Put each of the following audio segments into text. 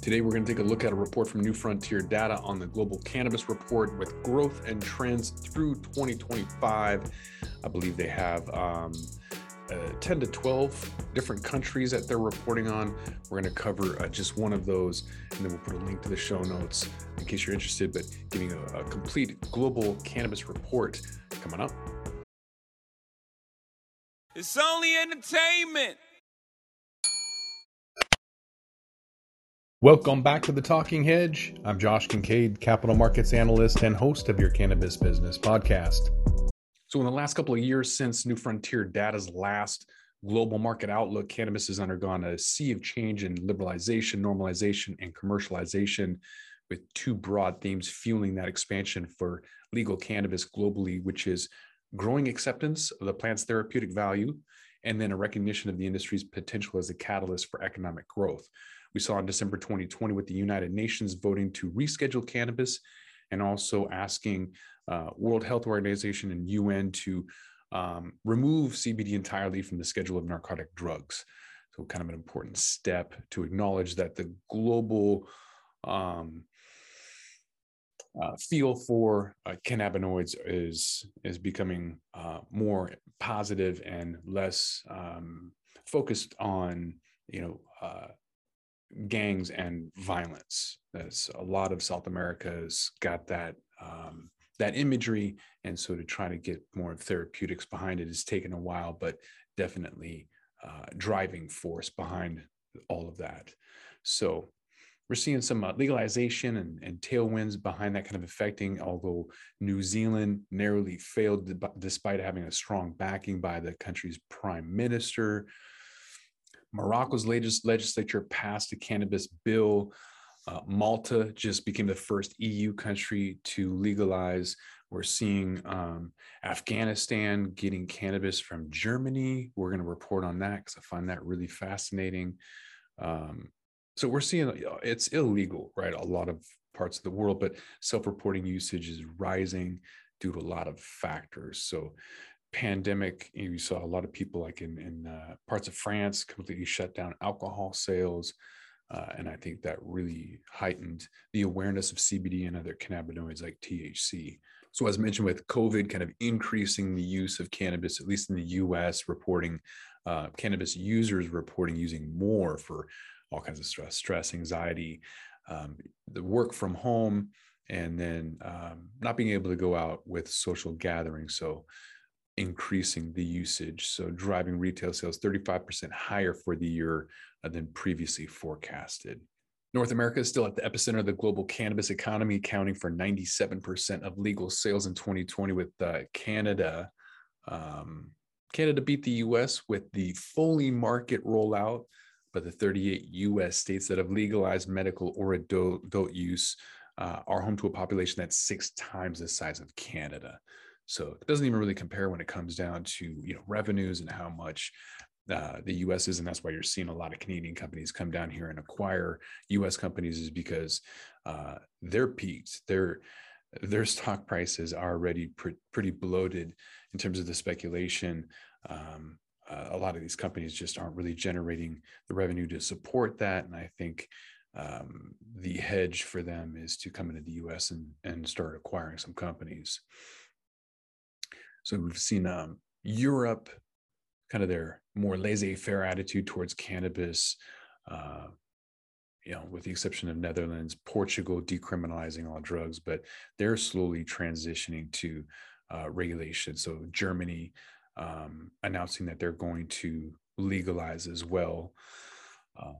Today, we're going to take a look at a report from New Frontier Data on the Global Cannabis Report with growth and trends through 2025. I believe they have um, uh, 10 to 12 different countries that they're reporting on. We're going to cover uh, just one of those, and then we'll put a link to the show notes in case you're interested. But giving a, a complete global cannabis report coming up. It's only entertainment. Welcome back to the Talking Hedge. I'm Josh Kincaid, capital markets analyst and host of your Cannabis Business Podcast. So, in the last couple of years since New Frontier Data's last global market outlook, cannabis has undergone a sea of change in liberalization, normalization, and commercialization, with two broad themes fueling that expansion for legal cannabis globally, which is growing acceptance of the plant's therapeutic value, and then a recognition of the industry's potential as a catalyst for economic growth. We saw in December 2020 with the United Nations voting to reschedule cannabis and also asking uh, World Health Organization and UN to um, remove CBD entirely from the schedule of narcotic drugs. So, kind of an important step to acknowledge that the global um, uh, feel for uh, cannabinoids is is becoming uh, more positive and less um, focused on you know uh, gangs and violence. That's a lot of South America has got that um, that imagery, and so to try to get more therapeutics behind it has taken a while, but definitely uh, driving force behind all of that. So we're seeing some uh, legalization and, and, tailwinds behind that kind of affecting, although New Zealand narrowly failed despite having a strong backing by the country's prime minister. Morocco's latest legislature passed a cannabis bill uh, Malta just became the first EU country to legalize. We're seeing um, Afghanistan getting cannabis from Germany. We're going to report on that because I find that really fascinating. Um, so we're seeing it's illegal, right? A lot of parts of the world, but self-reporting usage is rising due to a lot of factors. So pandemic, you saw a lot of people like in, in uh, parts of France completely shut down alcohol sales. Uh, and I think that really heightened the awareness of CBD and other cannabinoids like THC. So, as mentioned, with COVID kind of increasing the use of cannabis, at least in the US, reporting uh, cannabis users reporting using more for all kinds of stress, stress, anxiety, um, the work from home, and then um, not being able to go out with social gatherings. So, increasing the usage. So, driving retail sales 35% higher for the year uh, than previously forecasted. North America is still at the epicenter of the global cannabis economy, accounting for 97% of legal sales in 2020, with uh, Canada. Um, Canada beat the US with the fully market rollout, but the 38 US states that have legalized medical or adult, adult use uh, are home to a population that's six times the size of Canada. So it doesn't even really compare when it comes down to you know revenues and how much uh, the U.S. is, and that's why you're seeing a lot of Canadian companies come down here and acquire U.S. companies, is because uh, they're peaked. Their their stock prices are already pre- pretty bloated in terms of the speculation. Um, uh, a lot of these companies just aren't really generating the revenue to support that, and I think um, the hedge for them is to come into the U.S. and and start acquiring some companies. So we've seen um, Europe, kind of their more laissez-faire attitude towards cannabis. Uh, you know, with the exception of Netherlands, Portugal decriminalizing all drugs, but they're slowly transitioning to uh, regulation. So Germany um, announcing that they're going to legalize as well. Uh,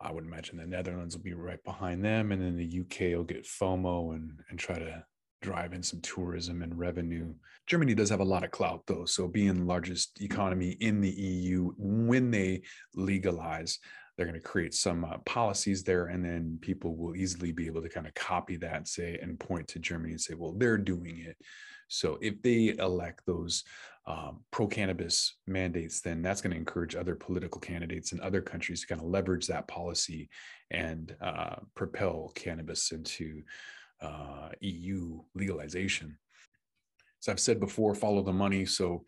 I would imagine the Netherlands will be right behind them, and then the UK will get FOMO and and try to drive in some tourism and revenue. Germany does have a lot of clout, though. So, being the largest economy in the EU, when they legalize, they're going to create some uh, policies there, and then people will easily be able to kind of copy that say and point to Germany and say, well, they're doing it. So, if they elect those um, pro cannabis mandates, then that's going to encourage other political candidates in other countries to kind of leverage that policy and uh, propel cannabis into uh, EU legalization. As I've said before, follow the money. So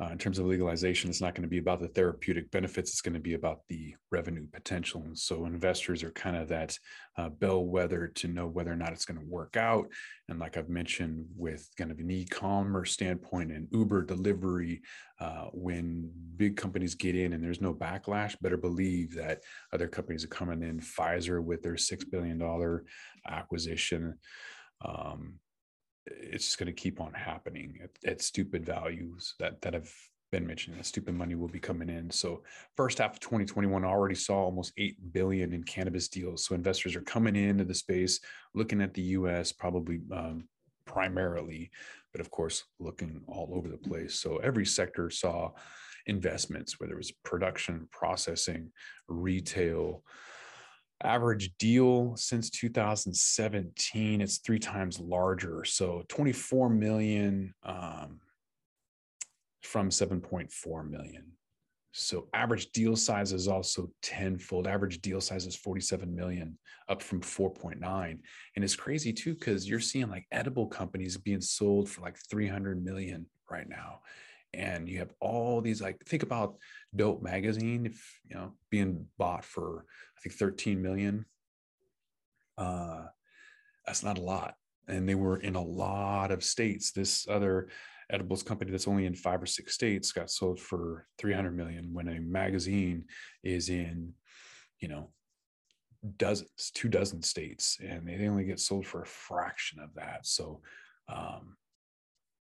uh, in terms of legalization, it's not going to be about the therapeutic benefits. It's going to be about the revenue potential. And so investors are kind of that uh, bellwether to know whether or not it's going to work out. And like I've mentioned, with kind of an e-commerce standpoint and Uber delivery, uh, when big companies get in and there's no backlash, better believe that other companies are coming in. Pfizer with their six billion dollar acquisition. Um, it's just going to keep on happening at, at, stupid values that that have been mentioned. That stupid money will be coming in. So first half of 2021 already saw almost eight billion in cannabis deals. So investors are coming into the space, looking at the U.S. probably um, primarily, but of course looking all over the place. So every sector saw investments, whether it was production, processing, retail average deal since 2017 it's three times larger. So 24 million um, from 7.4 million. So average deal size is also tenfold. Average deal size is 47 million up from 4.9 and it's crazy too because you're seeing like edible companies being sold for like 300 million right now and you have all these like think about dope magazine if you know being bought for i think 13 million. Uh that's not a lot and they were in a lot of states. This other edibles company that's only in five or six states got sold for 300 million when a magazine is in you know dozens two dozen states and they only get sold for a fraction of that. So um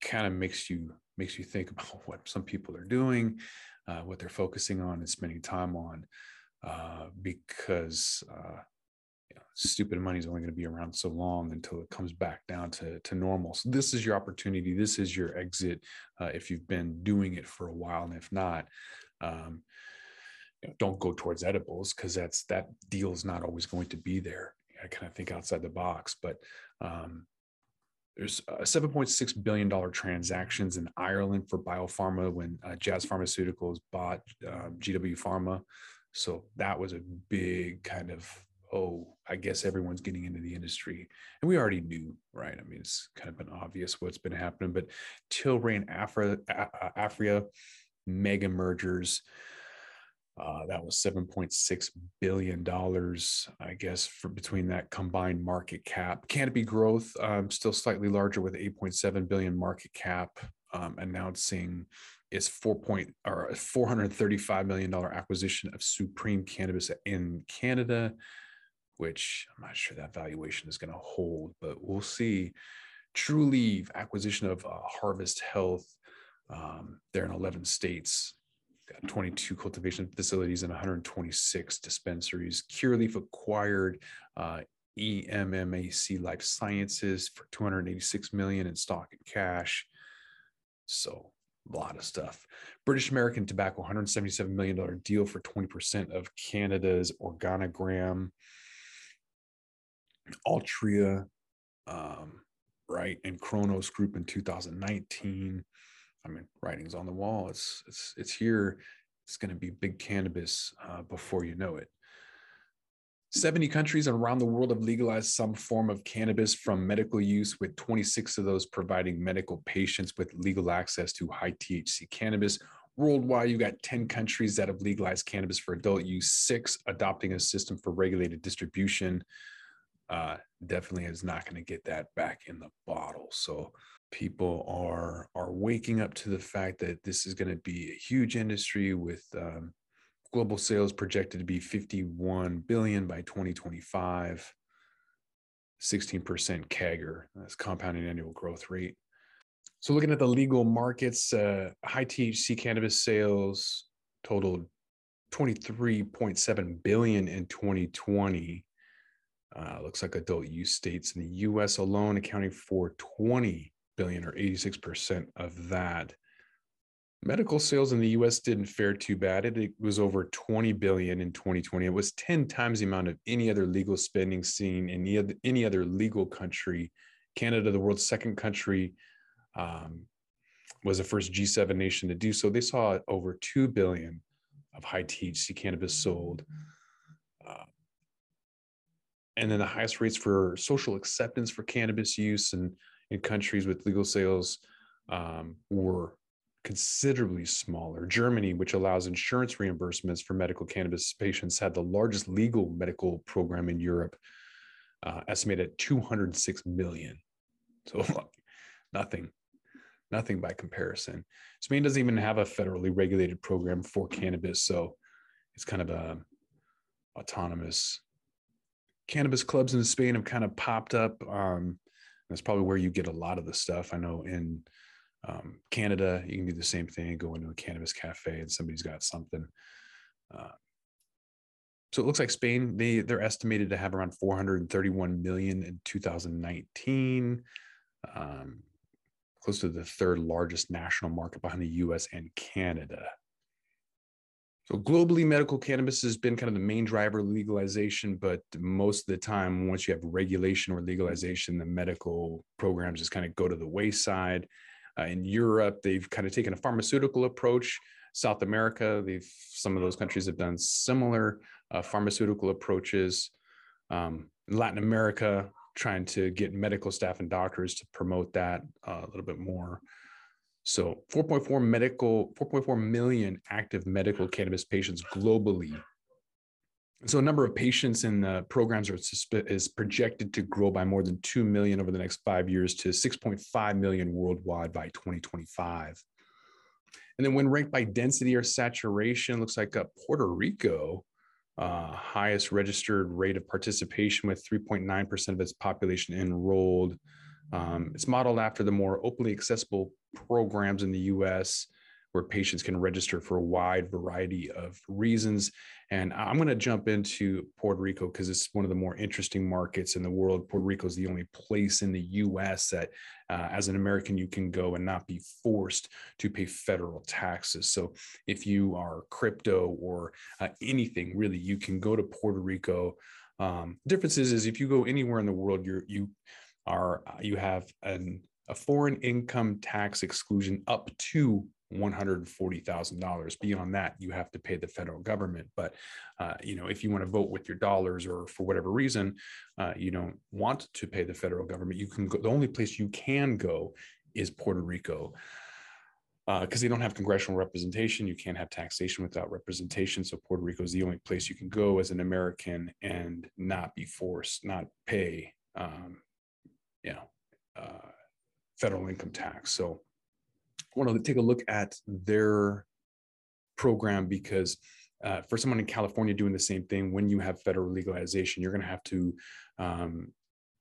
kind of makes you makes you think about what some people are doing, uh, what they're focusing on and spending time on, uh, because uh, you know, stupid money is only going to be around so long until it comes back down to, to normal. So this is your opportunity. This is your exit uh, if you've been doing it for a while, and if not. Um, you know, don't go towards edibles because that's that deal is not always going to be there. I kind of think outside the box, but um, there's uh, 7.6 billion dollar transactions in Ireland for biopharma when uh, Jazz Pharmaceuticals bought um, GW Pharma. So that was a big kind of oh, I guess everyone's getting into the industry, and we already knew, right? I mean, it's kind of been obvious what's been happening, but Tilray and Afra, Aphria mega mergers. Uh, that was 7.6 billion dollars, I guess, for between that combined market cap. Canopy Growth um, still slightly larger with 8.7 billion market cap, um, announcing its four point or 435 million dollar acquisition of Supreme Cannabis in Canada, which I'm not sure that valuation is going to hold, but we'll see. Trulieve acquisition of uh, Harvest Health. Um, they're in 11 states 22 cultivation facilities and 126 dispensaries. Curaleaf acquired uh, EMMAC Life Sciences for 286 million in stock and cash. So a lot of stuff. British American Tobacco, 177 million dollar deal for 20% of Canada's Organigram. Altria, um, right, and Cronos Group in 2019. I mean, writing's on the wall. It's it's it's here. It's going to be big cannabis uh, before you know it. 70 countries around the world have legalized some form of cannabis from medical use, with 26 of those providing medical patients with legal access to high THC cannabis. Worldwide, you've got 10 countries that have legalized cannabis for adult use, six adopting a system for regulated distribution. Uh, definitely is not going to get that back in the bottle. So people are are waking up to the fact that this is going to be a huge industry with um, global sales projected to be 51 billion by 2025 16% CAGR that's compounding annual growth rate. So looking at the legal markets uh, high THC cannabis sales totaled 23.7 billion in 2020 uh, looks like adult use states in the US alone accounting for 20 billion or 86% of that. Medical sales in the US didn't fare too bad. It, it, was over 20 billion in 2020. It was 10 times the amount of any other legal spending seen in any other, any other legal country. Canada, the world's second country, um, was the first G7 nation to do so. They saw over 2 billion of high THC cannabis sold. Uh, and then the highest rates for social acceptance for cannabis use and in countries with legal sales um, were considerably smaller. Germany, which allows insurance reimbursements for medical cannabis patients, had the largest legal medical program in Europe, uh, estimated at 206 million. So nothing, nothing by comparison. Spain doesn't even have a federally regulated program for cannabis, so it's kind of a autonomous. Cannabis clubs in Spain have kind of popped up. Um, that's probably where you get a lot of the stuff. I know in um, Canada, you can do the same thing, go into a cannabis cafe and somebody's got something. Uh, so it looks like Spain, they they're estimated to have around 431 million in 2019, um, close to the third largest national market behind the US and Canada. So globally, medical cannabis has been kind of the main driver of legalization, but most of the time, once you have regulation or legalization, the medical programs just kind of go to the wayside. Uh, in Europe, they've kind of taken a pharmaceutical approach. South America, they've some of those countries have done similar uh, pharmaceutical approaches. Um, in Latin America, trying to get medical staff and doctors to promote that uh, a little bit more. So 4.4 medical, 4.4 million active medical cannabis patients globally. So a number of patients in the programs are is projected to grow by more than 2 million over the next five years to 6.5 million worldwide by 2025 and then when ranked by density or saturation looks like uh, puerto rico uh, highest registered rate of participation with 3.9% of its population enrolled um, it's modeled after the more openly accessible programs in the us where patients can register for a wide variety of reasons. And I'm going to jump into Puerto Rico because it's one of the more interesting markets in the world. Puerto Rico is the only place in the US that, uh, as an American, you can go and not be forced to pay federal taxes. So if you are crypto or uh, anything, really, you can go to Puerto Rico. Um, difference is, is if you go anywhere in the world, you're, you are, you have an, a foreign income tax exclusion up to $140,000. Beyond that, you have to pay the federal government. But, uh, you know, if you want to vote with your dollars or for whatever reason, uh, you don't want to pay the federal government, you can go, the only place you can go is Puerto Rico. Because uh, they don't have congressional representation, you can't have taxation without representation. So Puerto Rico is the only place you can go as an American and not be forced, not pay, um, you know, uh, federal income tax. So I want to take a look at their program because uh, for someone in California doing the same thing, when you have federal legalization, you're going to have to um,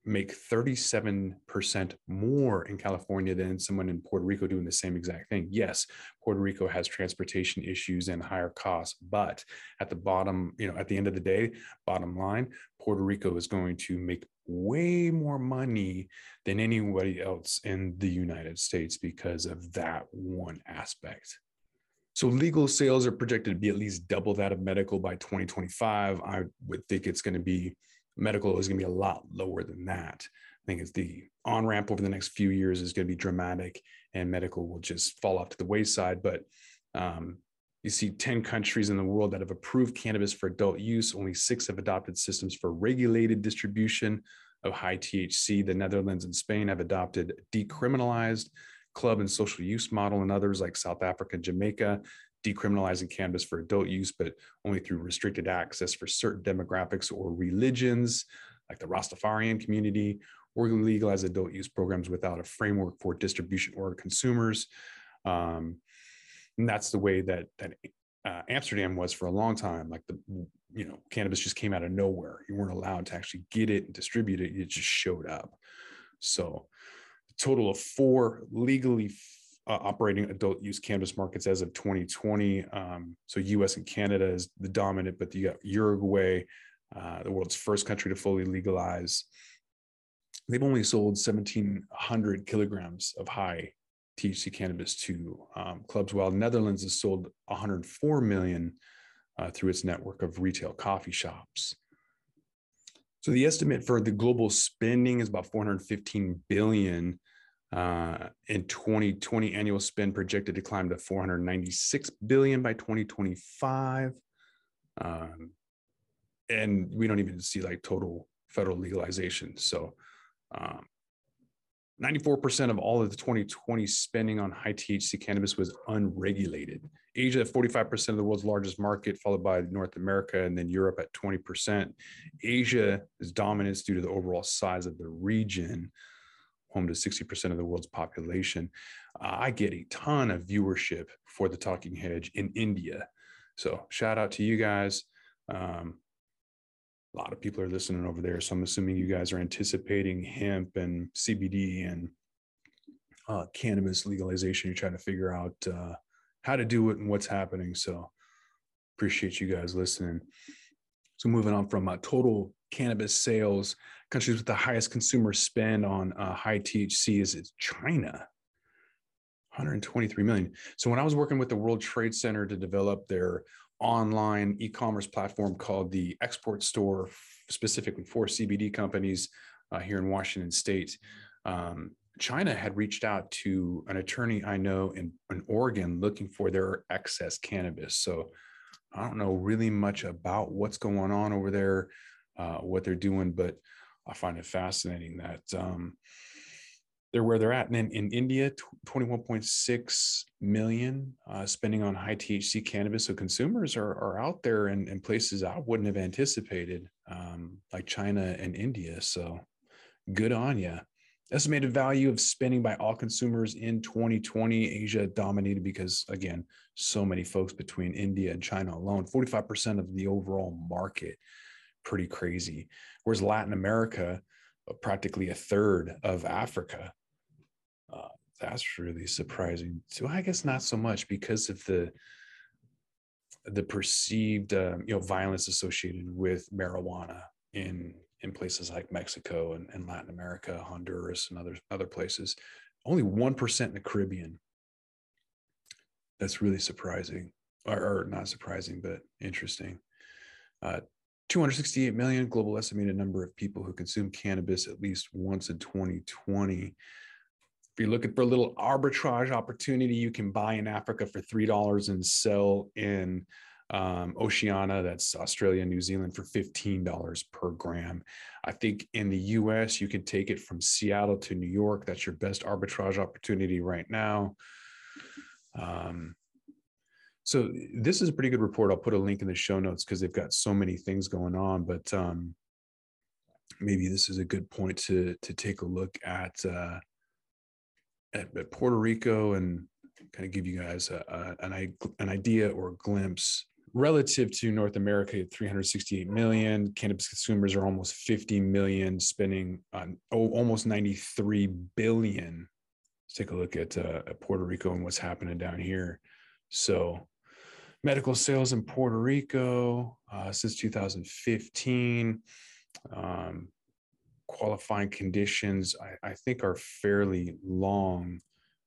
make 37% more in California than someone in Puerto Rico doing the same exact thing. Yes, Puerto Rico has transportation issues and higher costs, but at the bottom, you know, at the end of the day, bottom line, Puerto Rico is going to make way more money than anybody else in the United States because of that one aspect. So legal sales are projected to be at least double that of medical by 2025. I would think it's going to be medical is going to be a lot lower than that. I think it's the on ramp over the next few years is going to be dramatic, and medical will just fall off to the wayside. But um, you see 10 countries in the world that have approved cannabis for adult use. Only six have adopted systems for regulated distribution of high THC. The Netherlands and Spain have adopted decriminalized club and social use model, and others like South Africa and Jamaica decriminalizing cannabis for adult use, but only through restricted access for certain demographics or religions, like the Rastafarian community, or legalize adult use programs without a framework for distribution or consumers. Um, and that's the way that that uh, Amsterdam was for a long time. Like the you know cannabis just came out of nowhere. You weren't allowed to actually get it and distribute it. It just showed up. So, a total of four legally uh, operating adult use cannabis markets as of 2020. Um, so, U.S. and Canada is the dominant, but you got Uruguay, uh, the world's first country to fully legalize. They've only sold 1,700 kilograms of high THC cannabis to um, clubs, while Netherlands has sold 104 million uh, through its network of retail coffee shops. So the estimate for the global spending is about 415 billion. Uh, in 2020, annual spend projected to climb to 496 billion by 2025. Um, and we don't even see like total federal legalization. So um, 94% of all of the 2020 spending on high THC cannabis was unregulated. Asia at 45% of the world's largest market, followed by North America and then Europe at 20%. Asia is dominance due to the overall size of the region, home to 60% of the world's population. Uh, I get a ton of viewership for the Talking Hedge in India. So shout out to you guys. Um, a lot of people are listening over there. So I'm assuming you guys are anticipating hemp and CBD and uh, cannabis legalization. You're trying to figure out uh, how to do it and what's happening. So appreciate you guys listening. So moving on from uh, total cannabis sales, countries with the highest consumer spend on uh, high THC is, is China. 123 million. So when I was working with the World Trade Center to develop their online e-commerce platform called the Export Store, specifically for CBD companies uh, here in Washington State. Um, China had reached out to an attorney I know in, in Oregon looking for their excess cannabis. So I don't know really much about what's going on over there, uh, what they're doing, but I find it fascinating that um, they're where they're at. And then in India, 21.6 million uh, spending on high THC cannabis. So consumers are, are out there in, in places I wouldn't have anticipated, um, like China and India. So good on you. Estimated value of spending by all consumers in 2020, Asia dominated because, again, so many folks between India and China alone, 45% of the overall market. Pretty crazy. Whereas Latin America, uh, practically a third of Africa. That's really surprising. So I guess not so much because of the the perceived um, you know violence associated with marijuana in in places like Mexico and, and Latin America, Honduras, and other other places. Only one percent in the Caribbean. That's really surprising, or, or not surprising, but interesting. Uh, 268 million global estimated number of people who consume cannabis at least once in 2020. If you're looking for a little arbitrage opportunity, you can buy in Africa for $3 and sell in um, Oceania, that's Australia New Zealand, for $15 per gram. I think in the US, you can take it from Seattle to New York. That's your best arbitrage opportunity right now. Um, so this is a pretty good report. I'll put a link in the show notes because they've got so many things going on. But um, maybe this is a good point to to take a look at uh, at, at Puerto Rico and kind of give you guys a, a, an, an idea or a glimpse relative to North America, 368 million. Cannabis consumers are almost 50 million, spending on oh, almost 93 billion. Let's take a look at, uh, at Puerto Rico and what's happening down here. So medical sales in Puerto Rico uh, since 2015. Um, qualifying conditions, I, I, think, are fairly long.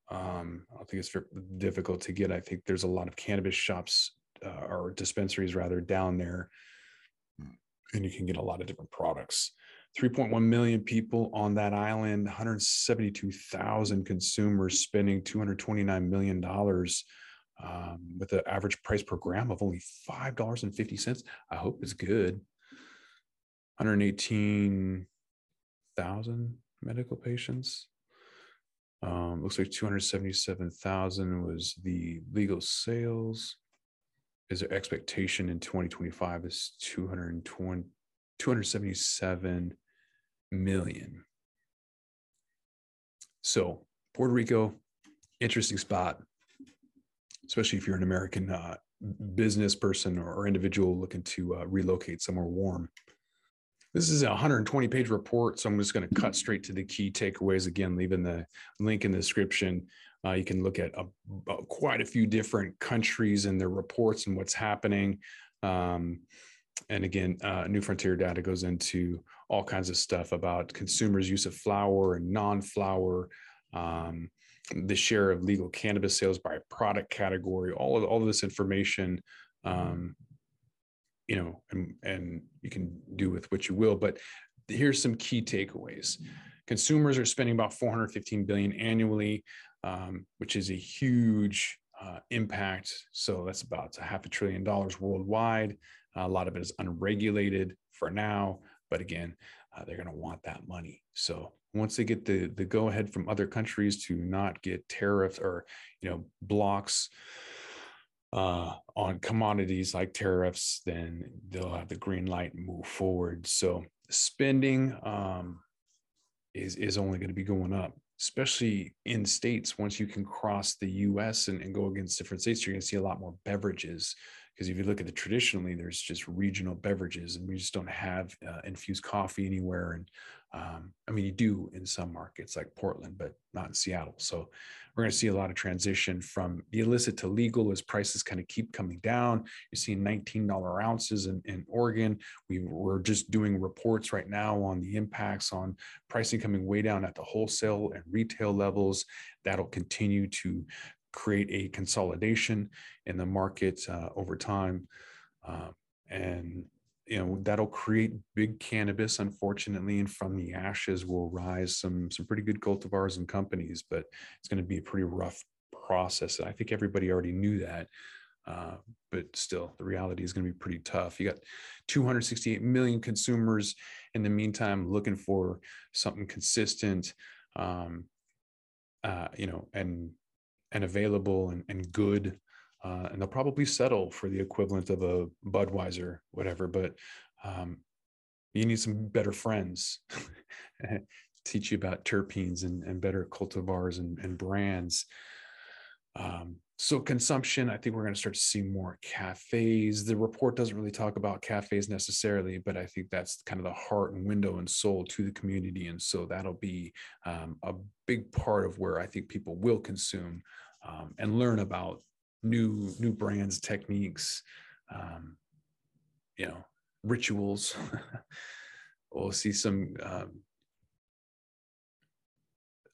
Um, I don't think it's difficult to get. I think there's a lot of cannabis shops uh, or dispensaries rather down there, and you can get a lot of different products. 3.1 million people on that island, 172,000 consumers spending 229 million dollars um, with an average price per gram of only five dollars and fifty cents. I hope it's good. One hundred eighteen thousand medical patients. Um, looks like two hundred seventy-seven thousand was the legal sales. Is their expectation in 2025 is 220, 277 million. So Puerto Rico, interesting spot especially if you're an American uh, business person or, or, individual looking to uh, relocate somewhere warm. This is a 120 page report, so I'm just going to cut straight to the key takeaways. Again, leaving the link in the description. Uh, you can look at a, a, quite a few different countries and their reports and what's happening. Um, and again, uh, New Frontier data goes into all kinds of stuff about consumers' use of flour and non flour. um, the share of legal cannabis sales by product category, all of all of this information, um, you know, and, and you can do with what you will. But here's some key takeaways: consumers are spending about 415 billion annually, um, which is a huge uh, impact. So that's about a half a trillion dollars worldwide. Uh, a lot of it is unregulated for now, but again, uh, they're going to want that money. So once they get the the go ahead from other countries to not get tariffs or you know blocks uh, on commodities like tariffs, then they'll have the green light and move forward. So spending um, is is only going to be going up, especially in states. Once you can cross the U.S. and, and go against different states, you're going to see a lot more beverages because if you look at the traditionally there's just regional beverages and we just don't have uh, infused coffee anywhere and um, i mean you do in some markets like portland but not in seattle so we're going to see a lot of transition from the illicit to legal as prices kind of keep coming down. You're seeing $19 ounces in, in oregon. We were just doing reports right now on the impacts on pricing coming way down at the wholesale and retail levels. That'll continue to create a consolidation in the market uh, over time. Uh, and you know that'll create big cannabis unfortunately and from the ashes will rise some some pretty good cultivars and companies but it's going to be a pretty rough process i think everybody already knew that uh, but still the reality is going to be pretty tough you got 268 million consumers in the meantime looking for something consistent um, uh, you know and and available and, and good. Uh, and they'll probably settle for the equivalent of a Budweiser, whatever. But um, you need some better friends teach you about terpenes and, and better cultivars and, and brands. Um, so consumption, I think we're going to start to see more cafes. The report doesn't really talk about cafes necessarily, but I think that's kind of the heart and window and soul to the community. And so that'll be um, a big part of where I think people will consume um, and learn about new new brands, techniques, um, you know, rituals. we'll see some um,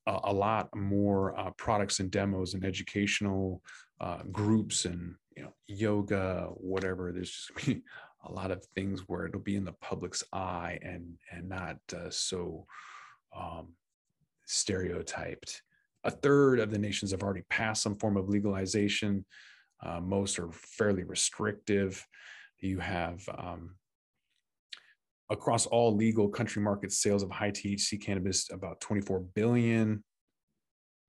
a, a, lot more uh, products and demos and educational uh, groups and you know yoga, whatever. There's just a lot of things where it'll be in the public's eye and and not uh, so um, stereotyped. A third of the nations have already passed some form of legalization. Uh, most are fairly restrictive. You have um, across all legal country markets, sales of high THC cannabis about 24 billion.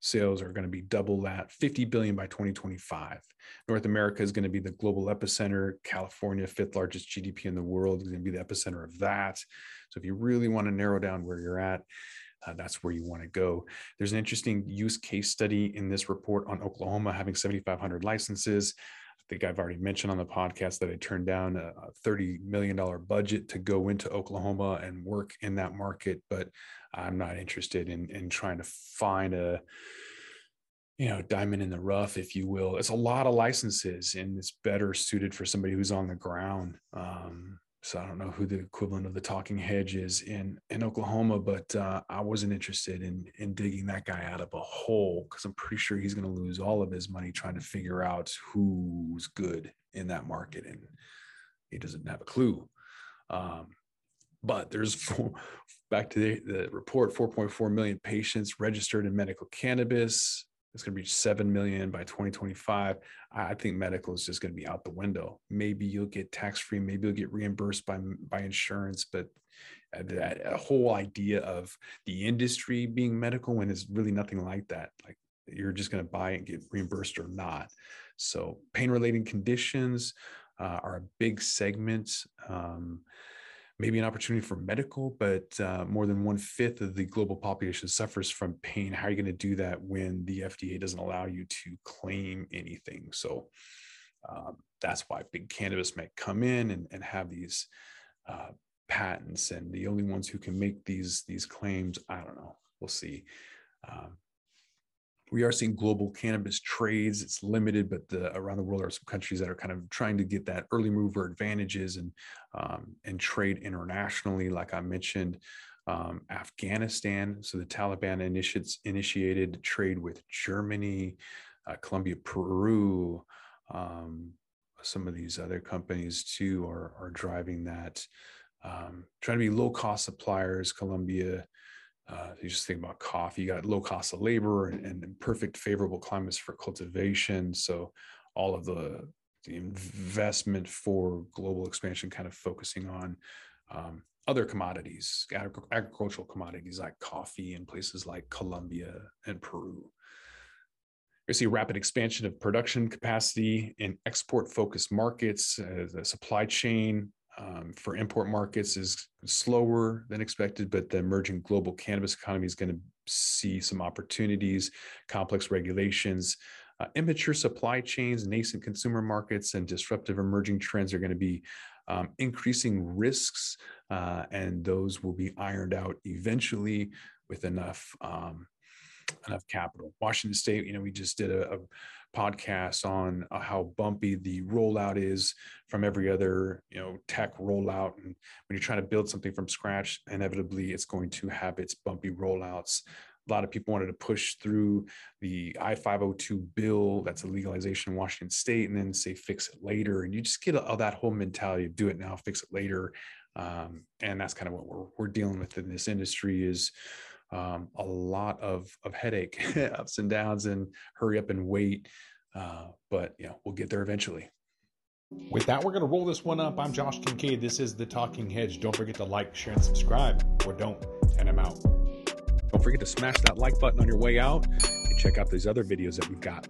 Sales are going to be double that, 50 billion by 2025. North America is going to be the global epicenter. California, fifth largest GDP in the world, is going to be the epicenter of that. So if you really want to narrow down where you're at, uh, that's where you want to go. There's an interesting use case study in this report on Oklahoma having 7,500 licenses. I think I've already mentioned on the podcast that I turned down a $30 million budget to go into Oklahoma and work in that market, but I'm not interested in, in trying to find a, you know, diamond in the rough, if you will. It's a lot of licenses and it's better suited for somebody who's on the ground. Um, so I don't know who the equivalent of the talking hedge is in in Oklahoma, but uh, I wasn't interested in in digging that guy out of a hole because I'm pretty sure he's going to lose all of his money trying to figure out who's good in that market, and he doesn't have a clue. Um, but there's four, back to the, the report 4.4 million patients registered in medical cannabis it's going to reach 7 million by 2025 i think medical is just going to be out the window. Maybe you'll get tax free maybe you'll get reimbursed by by insurance but uh, that whole idea of the industry being medical when it's really nothing like that. Like you're just going to buy and get reimbursed or not. So pain related conditions uh, are a big segment. Um, maybe an opportunity for medical, but uh, more than one fifth of the global population suffers from pain. How are you going to do that when the FDA doesn't allow you to claim anything? So um, that's why big cannabis might come in and, and have these uh, patents, and the only ones who can make these these claims, I don't know. We'll see. Um, we are seeing global cannabis trades. It's limited, but the, around the world there are some countries that are kind of trying to get that early mover advantages and um, and trade internationally. Like I mentioned, um, Afghanistan. So the Taliban initiated trade with Germany, uh, Colombia, Peru. Um, some of these other companies too are are driving that. Um, trying to be low cost suppliers. Colombia uh, you just think about coffee, you got low cost of labor and, and, perfect favorable climates for cultivation. So all of the, the investment for global expansion kind of focusing on um, other commodities, agricultural commodities like coffee in places like Colombia and Peru. You see rapid expansion of production capacity in export focused markets. Uh, the supply chain um, for import markets is slower than expected, but the emerging global cannabis economy is going to see some opportunities, complex regulations, uh, immature supply chains, nascent consumer markets, and disruptive emerging trends are going to be um, increasing risks, uh, and those will be ironed out eventually with enough um, enough capital. Washington State, you know, we just did a, a podcast on uh, how bumpy the rollout is from every other you know tech rollout and when you're trying to build something from scratch inevitably it's going to have its bumpy rollouts a lot of people wanted to push through the I-502 bill that's a legalization in Washington state and then say fix it later. And you just get all that whole mentality of do it now, fix it later. Um, and that's kind of what we're, we're dealing with in this industry is um, a lot of, of headache, ups and downs and hurry up and wait. Uh, but you know, we'll get there eventually. With that, we're going to roll this one up. I'm Josh Kincaid. This is The Talking Hedge. Don't forget to like, share, and subscribe, or don't, and I'm out. Don't forget to smash that like button on your way out and check out these other videos that we've got.